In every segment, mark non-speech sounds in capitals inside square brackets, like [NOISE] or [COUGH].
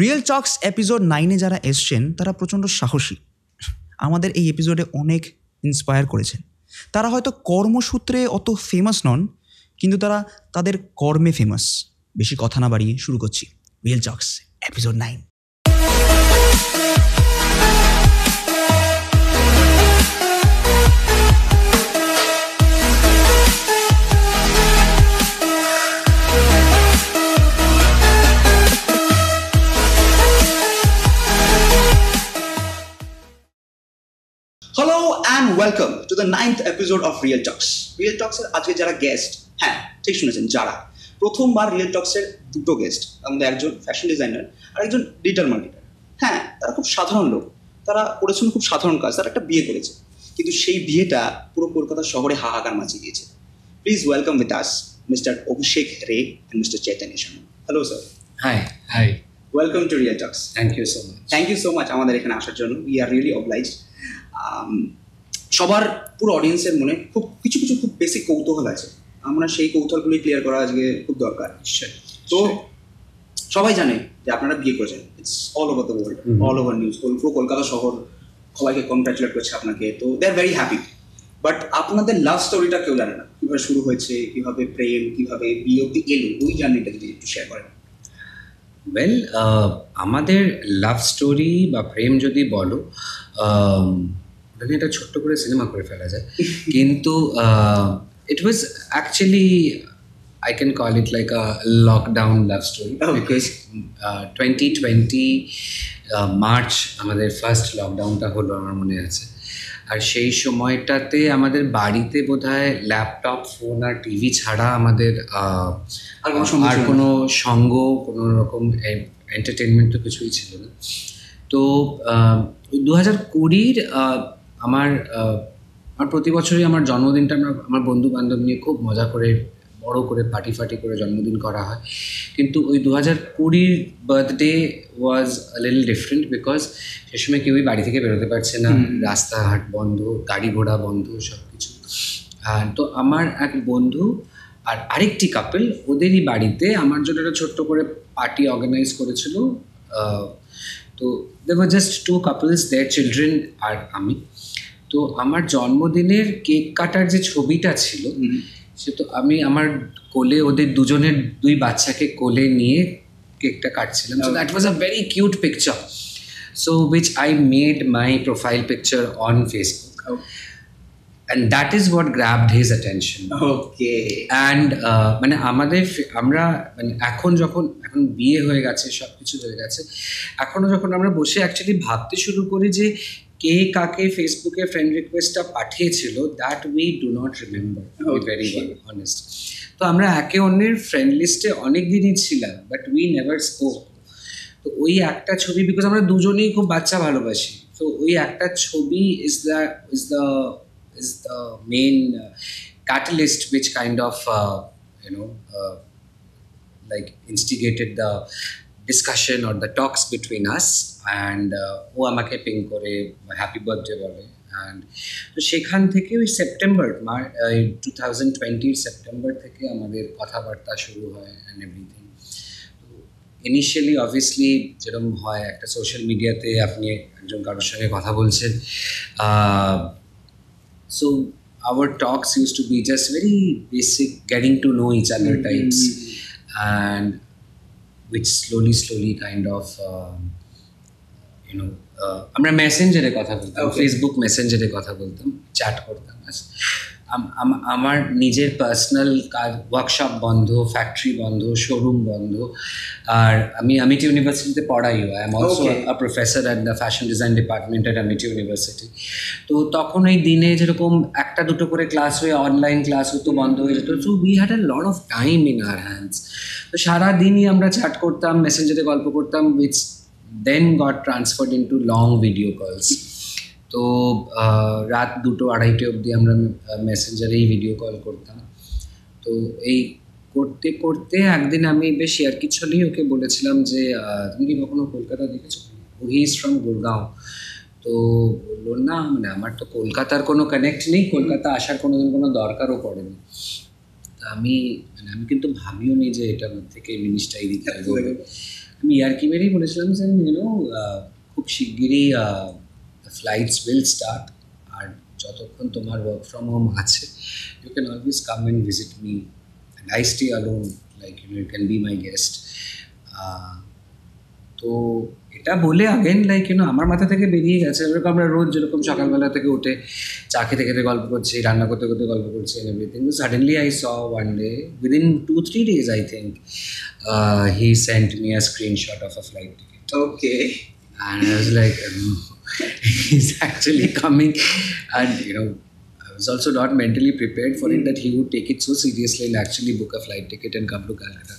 Real চক্স episode নাইনে যারা এসছেন, তারা প্রচণ্ড সাহসী। আমাদের এই এপিসোডে অনেক ইন্সপায়ার করেছেন। তারা হয়তো কর্মসূত্রে অত ফেমাস নন, কিন্তু তারা তাদের কর্মে ফেমাস বেশি কথা না বাড়িয়ে শুরু করছি। Real Talks episode nine and welcome to the ninth episode of Real Talks Real টক্সের আজকে যারা গেস্ট হ্যাঁ ঠিক শুনেছেন যারা? প্রথমবার রিয়েল টক্সের দুটো গেস্ট মধ্যে একজন ফ্যাশন ডিজাইনার আর একজন ডিজিটাল মার্কেটার হ্যাঁ তারা খুব সাধারণ লোক। তারা করেছেন খুব সাধারণ কাজ তারা একটা বিয়ে করেছে। কিন্তু সেই বিয়েটা পুরো কলকাতা শহরে হাহাকার মাচিয়ে দিয়েছে। Please welcome with us mister Abhishek Ray and mister Chaitanya Sharma hello sir Hi, hi. Welcome to Real Talks Thank you so much. Thank you so much আমাদের এখানে আসার জন্য। উই আর রিয়েলি অবলাইজ সবার পুরো অডিয়েন্সের মনে খুব কিছু কিছু খুব বেসিক কৌতূহল আছে। আমরা সেই কৌতূহলগুলি ক্লিয়ার করা আজকে খুব দরকার. তো সবাই জানে যে আপনারা বিয়ে করেছেন। It's all over the world all over news পুরো কলকাতা শহর সবাইকে কনগ্রাচুলেট করছে আপনাকে। তো they are very happy but আপনাদের লাভ স্টোরিটা কেউ জানে না। কীভাবে শুরু হয়েছে কীভাবে প্রেম কীভাবে বিয়ে অব্দি এলো ওই জার্নিটা যদি একটু শেয়ার করেন। ওয়েল uh, আমাদের লাভ স্টোরি বা প্রেম যদি বলো ওটা একটা ছোট্ট করে সিনেমা করে ফেলা যায়। কিন্তু it was actually I can call it like a lockdown love story Okay. Because twenty twenty March আমাদের ফার্স্ট লকডাউনটা হলো আমার মনে আছে। আর সেই সময়টাতে আমাদের বাড়িতে বোধহয় ল্যাপটপ ফোন আর টিভি ছাড়া আমাদের আর কোনো সঙ্গ আর কোনো সঙ্গ কোনো রকম এন্টারটেনমেন্ট তো কিছুই ছিল না। তো দু হাজার কুড়ির আমার আমার প্রতি বছরই আমার জন্মদিনটা আমরা আমার বন্ধু বান্ধব নিয়ে খুব মজা করে বড় করে পার্টি ফাটি করে জন্মদিন করা হয়। কিন্তু ওই দু হাজার কুড়ির birthday was little different because সে সময় কেউই বাড়ি থেকে বেরোতে পারছে না। রাস্তাঘাট বন্ধ গাড়ি ঘোড়া বন্ধ সব কিছু তো আমার এক বন্ধু আর আরেকটি কাপল ওদেরই বাড়িতে আমার জন্য একটা ছোট্ট করে পার্টি অর্গানাইজ করেছিল। তো they were just two couples their children আর আমি। তো আমার জন্মদিনের কেক কাটার যে ছবিটা ছিল সে তো আমি আমার কোলে ওদের দুজনের দুই বাচ্চাকে কোলে নিয়ে কেকটা কাটছিলাম। So that was a very cute picture so which I made my profile picture on Facebook and that is what grabbed his attention okay and মানে আমাদের আমরা মানে এখন যখন এখন বিয়ে হয়ে গেছে সব কিছু হয়ে গেছে এখনও যখন আমরা বসে অ্যাকচুয়ালি ভাবতে শুরু করি যে কে কাকে ফেসবুকে ফ্রেন্ড রিকোয়েস্টটা পাঠিয়েছিল that we do not remember very Okay. Well honest তো আমরা একে অন্যের ফ্রেন্ড লিস্টে অনেক দিনই ছিলাম বাট উই নেভার স্পোক তো ওই একটা ছবি বিকজ আমরা দুজনেই খুব বাচ্চা ভালোবাসি তো ওই একটা ছবি is the is the is the main catalyst which kind of uh, you know uh, like instigated the discussion or the talks between us and uh, ও আমাকে পিং করে হ্যাপি বার্থডে বলে অ্যান্ড তো সেখান থেকে ওই সেপ্টেম্বর টু থাউজেন্ড টোয়েন্টির September থেকে আমাদের কথাবার্তা শুরু হয় অ্যান্ড এভরিথিং ইনিশিয়ালি অবভিয়াসলি যেরকম হয় একটা সোশ্যাল মিডিয়াতে আপনি একজন কারোর সঙ্গে কথা বলছেন so our talks used to be just very basic getting to know each other types and which slowly slowly kind of um, you know uh, আমরা মেসেঞ্জারে কথা বলতাম ফেসবুক মেসেঞ্জারে কথা বলতাম চ্যাট করতাম আমার নিজের পার্সোনাল কাজ ওয়ার্কশপ বন্ধ ফ্যাক্টরি বন্ধ শোরুম বন্ধ আর আমি আমিটি ইউনিভার্সিটিতে পড়াইও I am also a professor at the fashion design department at Amity University তো তখন এই দিনে যেরকম একটা দুটো করে ক্লাস হয়ে অনলাইন ক্লাস হতো বন্ধ হয়ে যেত so we had a lot of time in our hands তো সারাদিনই আমরা চ্যাট করতাম মেসেঞ্জারে গল্প করতাম which then got transferred into long video calls তো রাত দুটো আড়াইটে অবধি আমরা মেসেঞ্জারেই ভিডিও কল করতাম। তো এই করতে করতে একদিন আমি বেশ আর কি ছলেই ওকে বলেছিলাম যে তুমি কি কখনো কলকাতা দেখেছ? হি ইজ ফ্রম গুরগাঁও তো বলল না মানে আমার তো কলকাতার কোনো কানেক্ট নেই কলকাতা আসার কোনো দিন কোনো দরকারও পড়েনি। তা আমি মানে আমি কিন্তু ভাবিও নি যে এটা আমার থেকে এই জিনিসটা এই দিকে এগোবে আমি ইয়ার্কি মেরেই বলেছিলাম যে ইউনো খুব শিগগিরই ফ্লাইটস উইল স্টার্ট আর যতক্ষণ তোমার ওয়ার্ক ফ্রম হোম আছে you can always come and visit me and I stay alone like you you can be my guest তো এটা বলে আগেন লাইক ইউনো আমার মাথা থেকে বেরিয়ে গেছে। এরকম আমরা রোজ যেরকম সকালবেলা থেকে উঠে চা খেতে খেতে গল্প করছি রান্না করতে করতে গল্প করছি everything suddenly I saw one day within two three days I think he sent me a screenshot of a flight ticket okay and I was like, um, [LAUGHS] he's actually coming, and you know, I was also not mentally prepared for it that he would take it so seriously and actually book a flight ticket and come to Calcutta.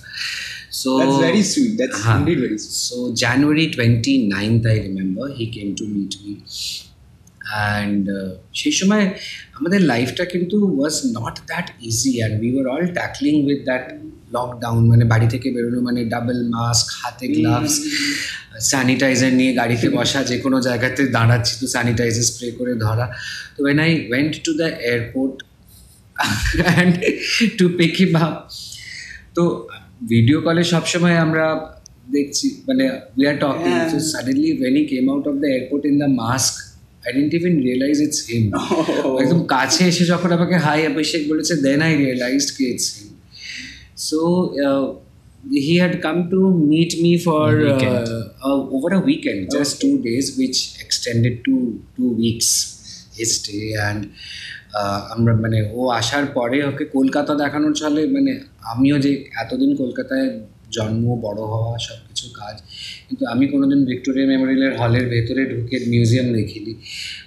So That's very sweet. That's Huh. indeed very sweet. So January 29th, I remember, he came to meet me. And সেই সময় আমাদের লাইফটা কিন্তু was not that easy and we were all tackling with that lockdown মানে বাড়ি থেকে বেরোনো মানে ডাবল মাস্ক হাতে গ্লাভস স্যানিটাইজার নিয়ে গাড়িতে বসা যে কোনো জায়গাতে দাঁড়াচ্ছি তো স্যানিটাইজার স্প্রে করে ধরা। তো when I went to the airport and to pick him up তো ভিডিও কলে সবসময় আমরা দেখছি মানে we are talking so suddenly when he came out of the airport in the mask I didn't even realise it's him একদম কাছে এসে যখন আমাকে হাই অভিষেক বলেছে দেন আই রিয়েলাইজড কি it's him so he had come to meet me for A weekend. Over a weekend just two days which extended to two weeks his stay and আমরা মানে ও আসার পরে ওকে কলকাতা দেখানোর চলে মানে আমিও যে এতদিন কলকাতায় জন্ম বড় হওয়া সব কিছু কাজ। কিন্তু আমি কোনোদিন ভিক্টোরিয়া মেমোরিয়ালের হলের ভেতরে ঢুকে মিউজিয়াম দেখিনি।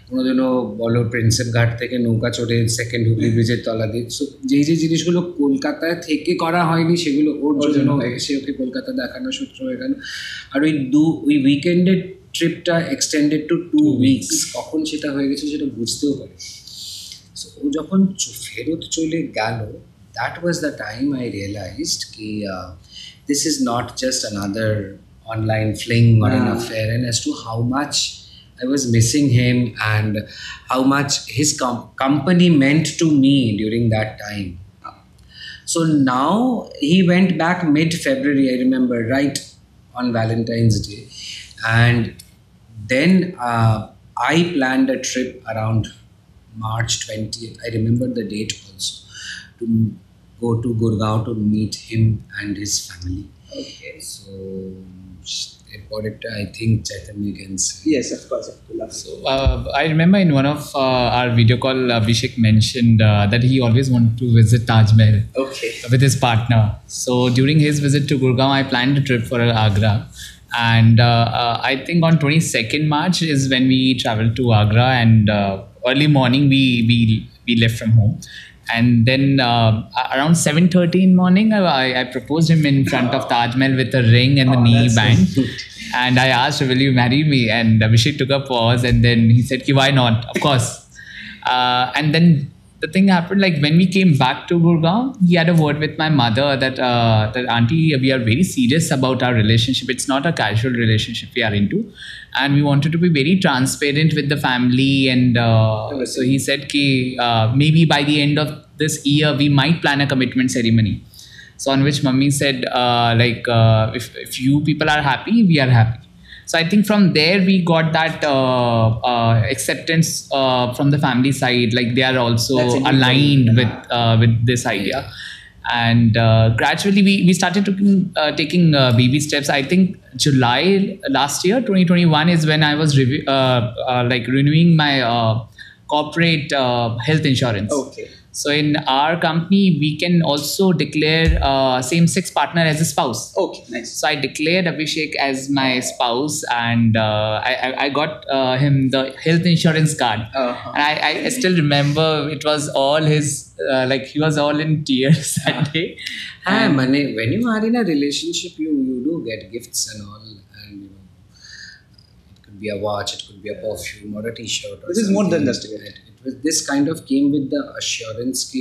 কোনোদিনও বলো প্রিন্সেপ ঘাট থেকে নৌকা চড়ে সেকেন্ড হুগলি ব্রিজের তলা দিয়ে। সো যেই যে জিনিসগুলো কলকাতায় থেকে করা হয়নি সেগুলো ওর জন্য এসে ওকে কলকাতা দেখানো সূত্র হয়ে গেল। আর ওই দু ওই উইকেন্ডের ট্রিপটা এক্সটেন্ডেড টু টু উইকস কখন সেটা হয়ে গেছে সেটা বুঝতেও পারি সো ও যখন ফেরত চলে গেল that was the time I realised কি this is not just another online fling or an hmm. affair, and as to how much I was missing him and how much his com- company meant to me during that time. So now he went back mid February, I remember, right on Valentine's Day. And then uh, I planned a trip around March 20th. I remember the date also to go to Gurgaon to meet him and his family. Okay. So, about it, I think Chaitanya can say. Yes, of course. Of course. So, uh, I remember in one of uh, our video call, Abhishek mentioned uh, that he always wanted to visit Taj Mahal Okay. with his partner. So during his visit to Gurgaon, I planned a trip for Agra. And uh, uh, I think on 22nd March is when we traveled to Agra, and uh, early morning we, we we left from home. And then uh, around 7:30 in morning, I, I proposed him in front of Taj Mahal with a ring and the Oh, knee that's so band. And I asked, "Will you marry me?" And Abhishek took a pause, and then he said, "Ki, "Why not? Of course." Uh, and then the thing happened like when we came back to Gurgaon, he had a word with my mother that uh, that auntie, we are very serious about our relationship. It's not a casual relationship we are into, and we wanted to be very transparent with the family. And uh, so he said, "Ki uh, maybe by the end of this year, we might plan a commitment ceremony." So on which mummy said, uh, like, uh, if, if you people are happy, we are happy. So I think from there we got that uh, uh, acceptance uh, from the family side. Like they are also aligned with uh, with this idea. And uh, gradually we, we started taking, uh, taking uh, baby steps. I think July last year, 2021, is when I was revi- uh, uh, like renewing my uh, corporate uh, health insurance. Okay. So in our company, we can also declare uh, same-sex partner as a spouse. Okay, nice. So I declared Abhishek as my spouse, and uh, I, I got uh, him the health insurance card. Uh-huh. And I, I still remember it was all his uh, like he was all in tears [LAUGHS] that uh-huh. day. And when you are in a relationship, you you do get gifts and all, and it could be a watch, it could be a perfume or a T-shirt. This something. is more than just a gift it, it was this kind of came with the assurance ki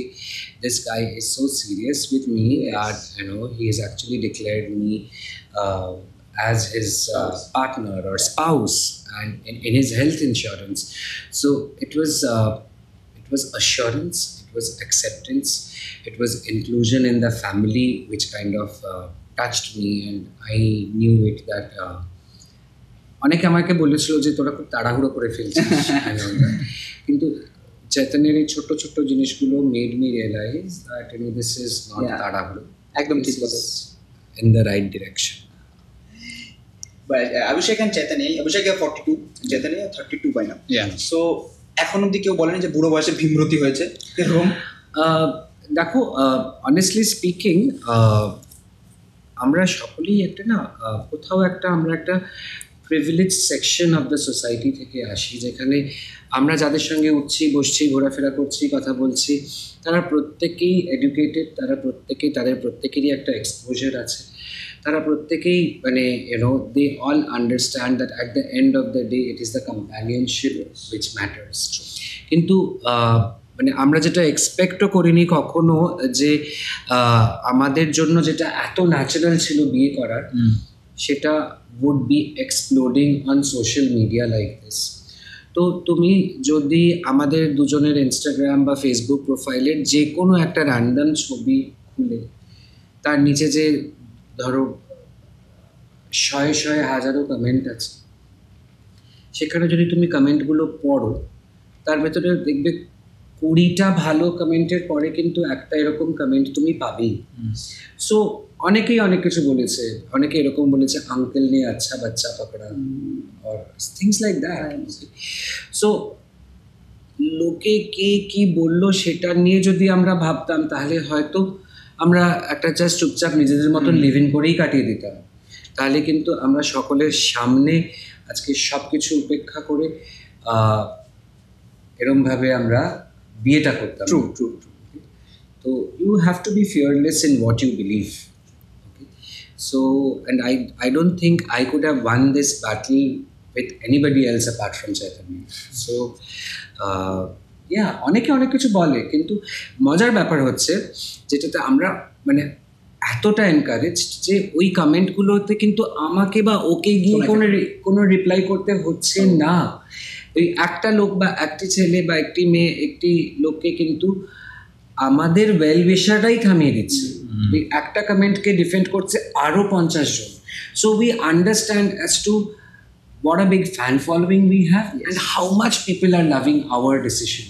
this guy is so serious with me Yes. that you know he has actually declared me uh, as his uh, partner or spouse and in, in his health insurance so it was uh, it was assurance it was acceptance it was inclusion in the family which kind of uh, touched me and I knew it that অনেকে আমাকে বলেছিল যে তোরা খুব তাড়াহুড়ো করে ফেলছিস and all that. কিন্তু চৈতন্যের এই ছোট ছোট জিনিসগুলো made me realise that you know this is not. তাড়াহুড়ো একদম ঠিক কথা in the right direction But uh, Abhishek and Chaitanya, Abhishek are 42, Chaitanya are 32 by now. Yeah. So এখন অব্দি কেউ বলেনি যে বুড়ো বয়সে ভীমরতি হয়েছে এরকম দেখো অনেস্টলি স্পিকিং আমরা সকলেই একটা না কোথাও একটা আমরা একটা privilege section of the society থেকে আসি যেখানে আমরা যাদের সঙ্গে উঠছি বসছি ঘোরাফেরা করছি কথা বলছি তারা প্রত্যেকেই এডুকেটেড তারা প্রত্যেকেই তাদের প্রত্যেকেরই একটা এক্সপোজার আছে। তারা প্রত্যেকেই মানে you know they all understand that at the end of the day it is the companionship which matters কিন্তু মানে আমরা যেটা এক্সপেক্টও করিনি কখনো যে আমাদের জন্য যেটা এত ন্যাচারাল ছিল বিয়ে করার সেটা would be exploding on social media like this তো তুমি যদি আমাদের দুজনের ইনস্টাগ্রাম বা ফেসবুক প্রোফাইলের যে কোনো একটা র্যান্ডাম ছবি খুলে তার নিচে যে ধরো শয়ে শয়ে হাজারো কমেন্ট আছে সেখানে যদি তুমি কমেন্টগুলো পড়ো তার ভেতরে দেখবে কুড়িটা ভালো কমেন্টের পরে কিন্তু একটা এরকম কমেন্ট তুমি পাবেই। সো অনেকেই অনেক কিছু বলেছে। অনেকে এরকম বলেছে আঙ্কেল নিয়ে আচ্ছা বাচ্চা পকড়া আর থিংস লাইক দ্যাট সো লোকে কে কি বলল সেটা নিয়ে যদি আমরা ভাবতাম তাহলে হয়তো আমরা একটা জাস্ট চুপচাপ নিজেদের মতন লিভিং করেই কাটিয়ে দিতাম। তাহলে কিন্তু আমরা সকলের সামনে আজকে সব কিছু উপেক্ষা করে এরমভাবে আমরা বিয়েটা করতাম। ট্রু ট্রু So তো you have to be fearless in you you Okay? So, and I, I don't think I could have won this battle with anybody else apart from Chaitanya. So, uh, yeah, অনেকে অনেক কিছু বলে কিন্তু মজার ব্যাপার হচ্ছে যেটাতে আমরা মানে এতটা এনকারেজ যে ওই কমেন্টগুলোতে কিন্তু আমাকে বা ওকে গিয়ে কোনো কোনো রিপ্লাই করতে হচ্ছে না ওই একটা লোক বা একটি ছেলে বা একটি মেয়ে একটি লোককে কিন্তু আমাদের ওয়েল উইশাররাই থামিয়ে দিচ্ছে ওই একটা কমেন্টকে ডিফেন্ড করছে আরও পঞ্চাশ জন so we understand as to what a big fan following we have and how much people are loving our decision.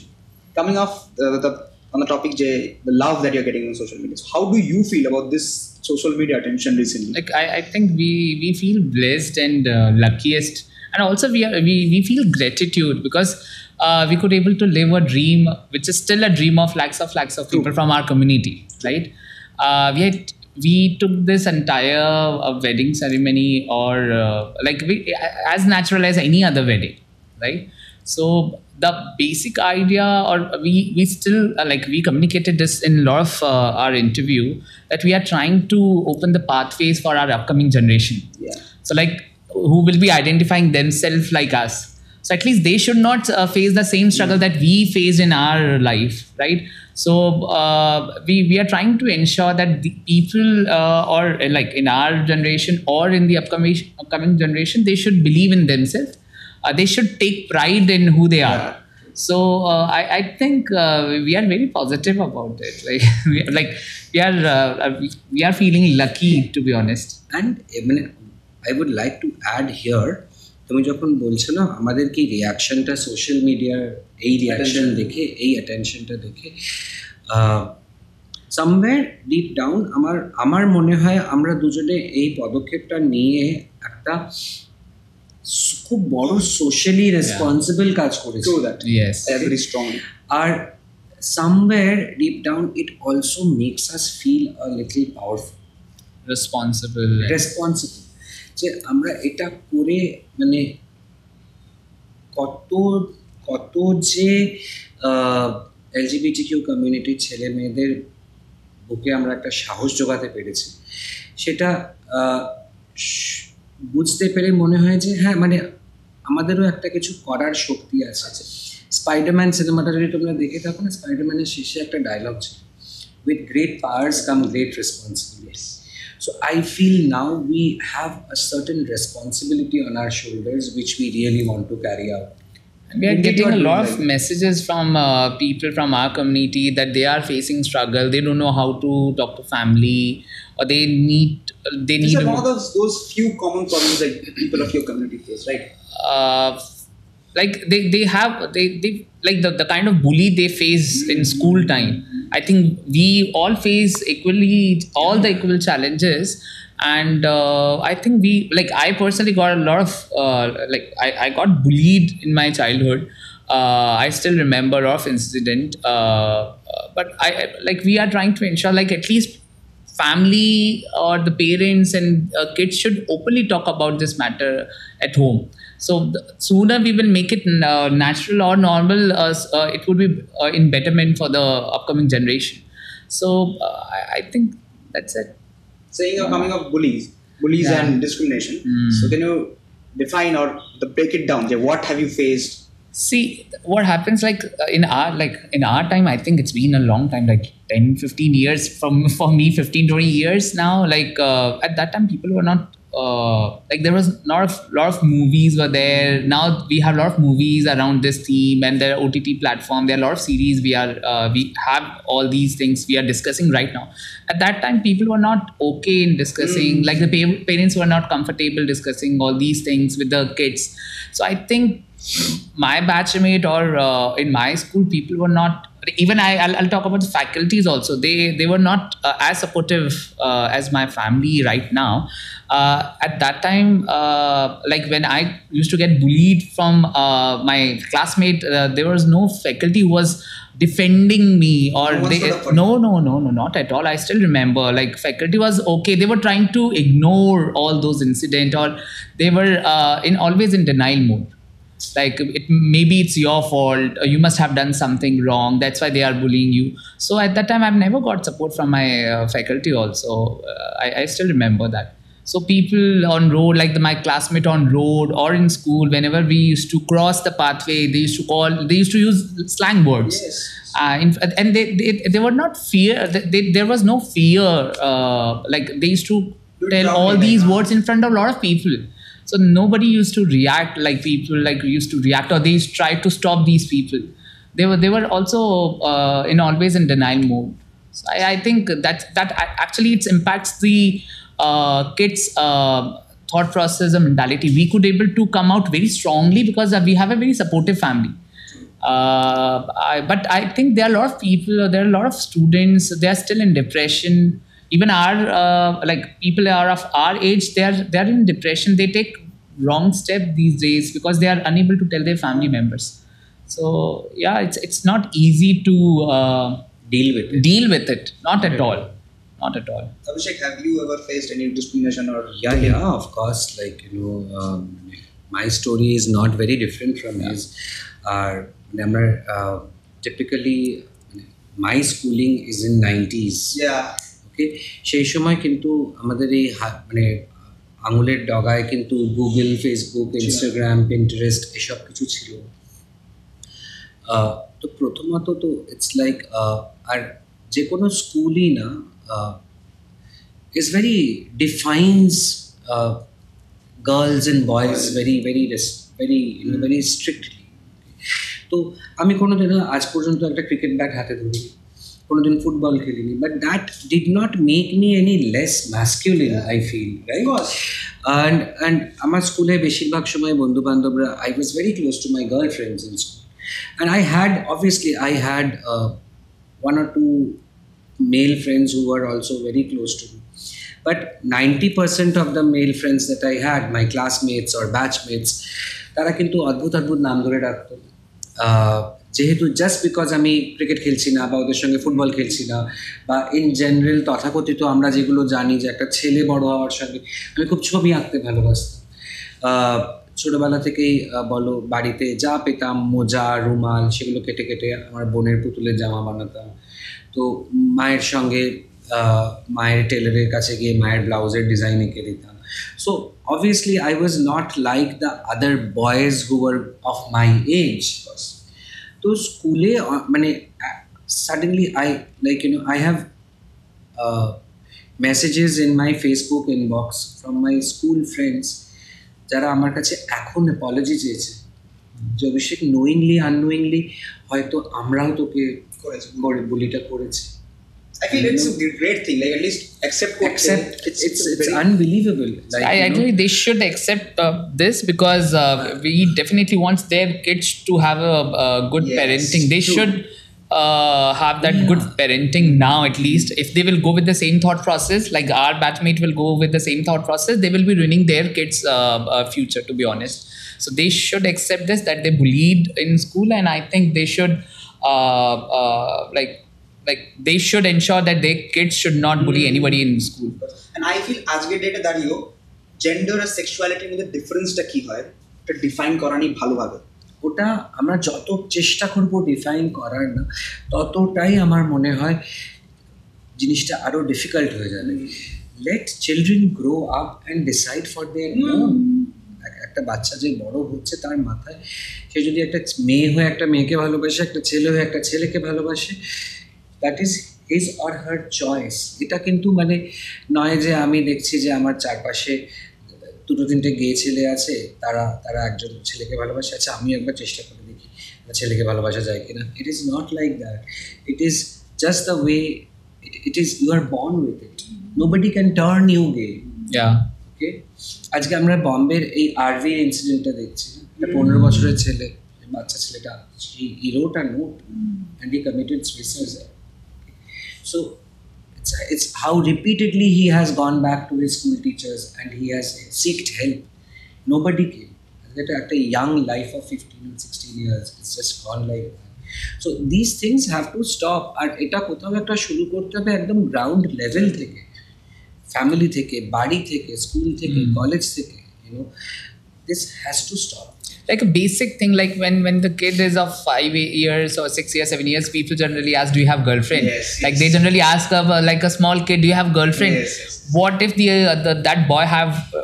coming off the, the on the topic Jay, the love that you're getting on social media so how do you feel about this social media attention recently like I, I think we we feel blessed and uh, luckiest and also we are we, we feel gratitude because uh, we could able to live a dream which is still a dream of lakhs of lakhs of people from our community right? Uh, we had we took this entire uh, wedding ceremony or uh, like we, as natural as any other wedding right? So the basic idea or we we still uh, like we communicated this in a lot of uh, our interview that we are trying to open the pathways for our upcoming generation. Yeah. So like who will be identifying themselves like us so at least they should not uh, face the same struggle that we faced in our life, right? So uh, we we are trying to ensure that the people uh, or uh, like in our generation or in the upcoming upcoming generation, they should believe in themselves. Uh, they should take pride in who they are. Yeah. So uh, I, I think we are very positive about it. [LAUGHS] Like we are, like we are we are feeling lucky to be honest. And I would like to add here তুমি যখন বলছো না আমাদের কি রিয়াকশনটা social মিডিয়ার এই reaction দেখে এই অ্যাটেনশনটা দেখে সামওয়্যার ডিপ ডাউন আমার আমার মনে হয় আমরা দুজনে এই পদক্ষেপটা নিয়ে একটা খুব বড় সোশ্যালি রেসপন্সিবল কাজ করেছি। আর deep down it also makes us feel a little powerful. Responsible. And- responsible যে আমরা এটা করে মানে কত কত যে এলজিবিটি কিউ কমিউনিটির ছেলে মেয়েদের বুকে আমরা একটা সাহস জোগাতে পেরেছি। সেটা বুঝতে পেরে মনে হয় যে হ্যাঁ মানে আমাদেরও একটা কিছু করার শক্তি আছে। স্পাইডারম্যান সিনেমাটা যদি তোমরা দেখে থাকো না স্পাইডারম্যানের শেষে একটা ডায়লগ ছিল। With great powers come great responsibilities. So I feel now we have a certain responsibility on our shoulders which we really want to carry out. And we are getting a lot of messages from uh, people from our community that they are facing struggle. They don't know how to talk to family, or they need they These need are one of those those few common problems that people of your community face, right? uh, like they, they have they, they like the, the kind of bully they face in school time i think we all face equally all the equal challenges. And uh, i think we like i personally got a lot of uh, like I, I got bullied in my childhood. Uh, i still remember of incident uh, but I- like we are trying to ensure like at least family or the parents and uh, kids should openly talk about this matter at home so the sooner we will make it uh, natural or normal uh, uh, it would be uh, in betterment for the upcoming generation so uh, I, I think that's it Saying you're coming of bullies, bullies Yeah. and discrimination. Mm. So can you define or the break it down? Yeah, what have you faced? see what happens like in our like in our time i think it's been a long time like 10 15 years from [LAUGHS] for me 15 20 years now like uh, at that time people were not uh, like there was not a lot of lot of movies were there. Now we have a lot of movies around this theme and there are ott platform. There are a lot of series we are uh, we have all these things we are discussing right now. At that time people were not okay in discussing like the pa- parents were not comfortable discussing all these things with the kids. So i think my batchmate or uh, in my school people were not even I, I'll, I'll talk about the faculties also. They they were not uh, as supportive uh, as my family right now. Uh, at that time uh, like when i used to get bullied from uh, my classmate uh, there was no faculty who was defending me or No they stood up for you. no no no no not at all. I still remember like faculty was okay. They were trying to ignore all those incident or they were uh, in always in denial mode like it maybe it's your fault or you must have done something wrong that's why they are bullying you. So at that time i've never got support from my uh, faculty also. Uh, I, I still remember that. So people on road like the, my classmate on road or in school whenever we used to cross the pathway they used to call they used to use slang words. Yes. uh, in, and they, they they were not fear they, they, there was no fear uh, like they used to tell all these words in front of a lot of people so nobody used to react like people like used to react or they used to stop these people. They were they were also uh, in always in denial mode. So I, I think that that actually it impacts the uh, kids uh, thought process and mentality. We could able to come out very strongly because we have a very supportive family. Uh, I, but I think there are a lot of people, there are a lot of students, they are still in depression even our uh, like people are of our age they are they are in depression. They take wrong step these days because they are unable to tell their family members. So yeah it's it's not easy to uh, deal with it. deal with it. Not at all. Not at all. Abhishek have you ever faced any discrimination or yeah yeah of course. Like you know um, my story is not very different from yeah. his. Uh, remember uh, typically my schooling is in 90s yeah. Okay সেই সময় কিন্তু আমাদের এই মানে আঙুলের ডগায় কিন্তু Google Facebook Instagram Pinterest এসব কিছু ছিল। তো প্রথমত তো ইটস লাইক আর যে কোনো স্কুলই না is very defines girls and boys very very very very strictly তো আমি কোনোদিনও আজ পর্যন্ত একটা ক্রিকেট ব্যাট হাতে ধরিনি। কোনোদিন ফুটবল খেলিনি but that did not make me any less masculine I feel right course. And and আমার স্কুলে বেশিরভাগ সময় বন্ধু বান্ধবরা I was very close to my girl friends in school and I had obviously I had one or two male friends who were also very close to me. But 90% of the male friends that I had, my classmates or batchmates, তারা কিন্তু অদ্ভুত অদ্ভুত নাম ধরে ডাকতো আহ, যেহেতু just because আমি cricket খেলছি না বা ওদের সঙ্গে ফুটবল খেলছি না বা ইন জেনারেল তথাকথিত আমরা যেগুলো জানি যে একটা ছেলে বড় হওয়ার সঙ্গে, আমি খুব ছবি আঁকতে ভালোবাসতাম। ছোটোবেলা থেকেই বলো বাড়িতে যা পেতাম, মোজা, রুমাল, সেগুলো কেটে কেটে আমার বোনের পুতুলের জামা বানাতাম। তো মায়ের সঙ্গে মায়ের টেলারের কাছে গিয়ে মায়ের ব্লাউজের ডিজাইন এঁকে দিতাম। So obviously I was not like the other boys who are of my age তো স্কুলে মানে suddenly I like you know I have messages in my Facebook inbox from my school friends যারা আমার কাছে এখন apology চেয়েছে। যে অভিষেক knowingly unknowingly হয়তো আমরাও তোকে করেছি। করে- বুলিটা করেছি। I feel it's a great thing. Like at least accept what Except it's it's, it's very- unbelievable. Like, I you know, agree. They should accept uh, this because uh, we definitely want their kids to have a, a good Yes, parenting. They true. should uh, have that good parenting now, at least. If they will go with the same thought process, like our batchmate will go with the same thought process, they will be ruining their kids' uh, uh, future. To be honest, so they should accept this that they bullied in school, and I think they should uh, uh, like like they should ensure that their kids should not bully anybody in school. And I feel আজকের ডেটে দাঁড়িয়েও gender আর সেক্সুয়ালিটির মধ্যে ডিফারেন্সটা কি হয় এটা define করা ভালোভাবে। ওটা আমরা যত চেষ্টা করব ডিফাইন করার না ততটাই আমার মনে হয় জিনিসটা আরও ডিফিকাল্ট হয়ে যাবে। Let children grow up and decide for their own একটা বাচ্চা যে বড় হচ্ছে তার মাথায় সে যদি একটা মেয়ে হয়ে একটা মেয়েকে ভালোবাসে একটা ছেলে হয়ে একটা ছেলেকে ভালোবাসে that is his or her choice এটা কিন্তু মানে নয় যে আমি দেখছি যে আমার চারপাশে দুটো তিনটে গে ছেলে আছে তারা তারা একজন ছেলেকে ভালোবাসে। আচ্ছা আমি একবার চেষ্টা করে দেখি ছেলেকে ভালোবাসা যায় কিনা। It is not like that it is just the way it is you are born with it nobody can turn you gay okay আজকে আমরা বম্বের এই আরভি ইনসিডেন্টটা দেখছি। একটা পনেরো বছরের ছেলে বাচ্চা ছেলেটা he wrote a note and he committed suicide so it's, it's how repeatedly he has gone back to his school teachers and he has seeked help. Nobody came. That at a young life of 15 and 16 years, it's just gone like that. So these things have to stop. আর এটা কোথাও একটা শুরু করতে হবে একদম ground level থেকে family থেকে বাড়ি থেকে স্কুল থেকে কলেজ থেকে YONO this has to stop like a basic thing like when when the kid is of five years or six years seven years people generally ask do you have girlfriend? Yes, like yes. they generally ask of uh, like a small kid do you have girlfriend? Yes, what if the, uh, the that boy have uh,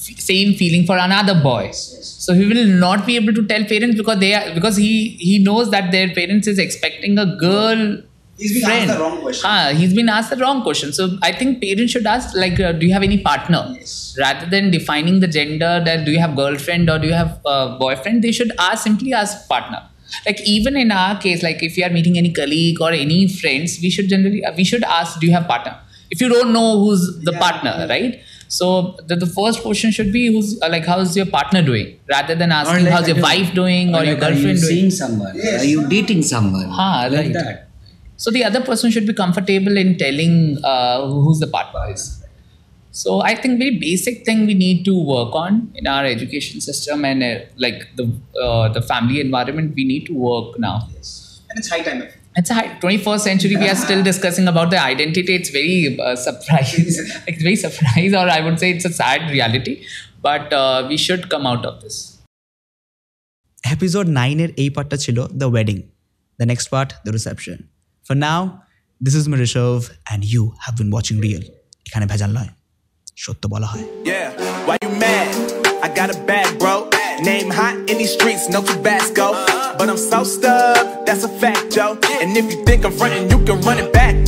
same feeling for another boy? So he will not be able to tell parents because they are because he he knows that their parents is expecting a girl He's being friend. asked the wrong question. Ah, he's been asked the wrong question. So I think parents should ask like, uh, do you have any partner? Yes. Rather than defining the gender that do you have girlfriend or do you have uh, boyfriend, they should ask simply ask partner. Like even in our case, like if you are meeting any colleague or any friends, we should generally uh, we should ask, do you have partner? If you don't know who's the Yeah. partner, right? So the, the first question should be who's uh, like how's your partner doing, rather than asking how's your wife doing or, your girlfriend are you doing. seeing someone Yes. are you dating someone Ah, like right. that So the other person should be comfortable in telling uh, who's the partner is. So I think very basic thing we need to work on in our education system and uh, like the uh, the family environment we need to work now. Yes. And it's high time. I feel. It's a high, 21st century. We are still discussing about the identity. It's very uh, surprise. [LAUGHS] it's very surprise, or I would say it's a sad reality. But uh, we should come out of this. Episode নাইনের এই পার্টটা ছিল the wedding the next part the reception for now this is মরিশভ and you have been watching real এখানে ভেজাল নয় সত্য বলা হয় Yeah, why you mad? I got a bag, bro. Name hot in these streets, no Tabasco. But I'm so stubbed, that's a fact, Joe. And if you think I'm frontin', you can run it back.